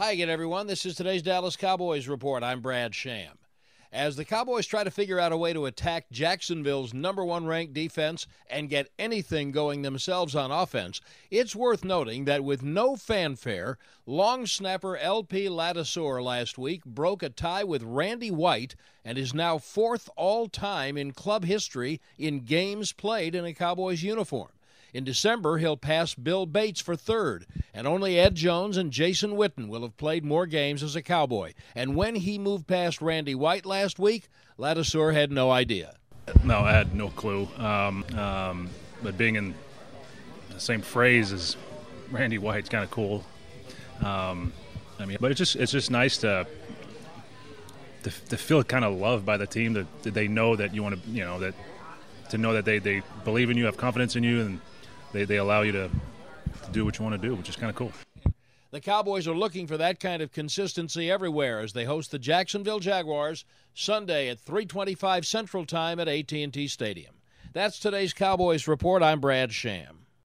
Hi again, everyone. This is today's Dallas Cowboys report. I'm Brad Sham. As the Cowboys try to figure out a way to attack Jacksonville's number one ranked defense and get anything going themselves on offense, it's worth noting that with no fanfare, long snapper LP Ladouceur last week broke a tie with Randy White and is now fourth all time in club history in games played in a Cowboys uniform. In December, he'll pass Bill Bates for third, and only Ed Jones and Jason Witten will have played more games as a Cowboy. And when he moved past Randy White last week, Ladouceur had no idea. No, I had no clue. Um, um, but being in the same phrase as Randy White's kind of cool. Um, I mean, but it's just it's just nice to to, to feel kind of loved by the team that they know that you want to you know that to know that they, they believe in you, have confidence in you, and they, they allow you to, to do what you want to do, which is kind of cool. The Cowboys are looking for that kind of consistency everywhere as they host the Jacksonville Jaguars Sunday at 3:25 Central Time at AT&T Stadium. That's today's Cowboys report. I'm Brad Sham.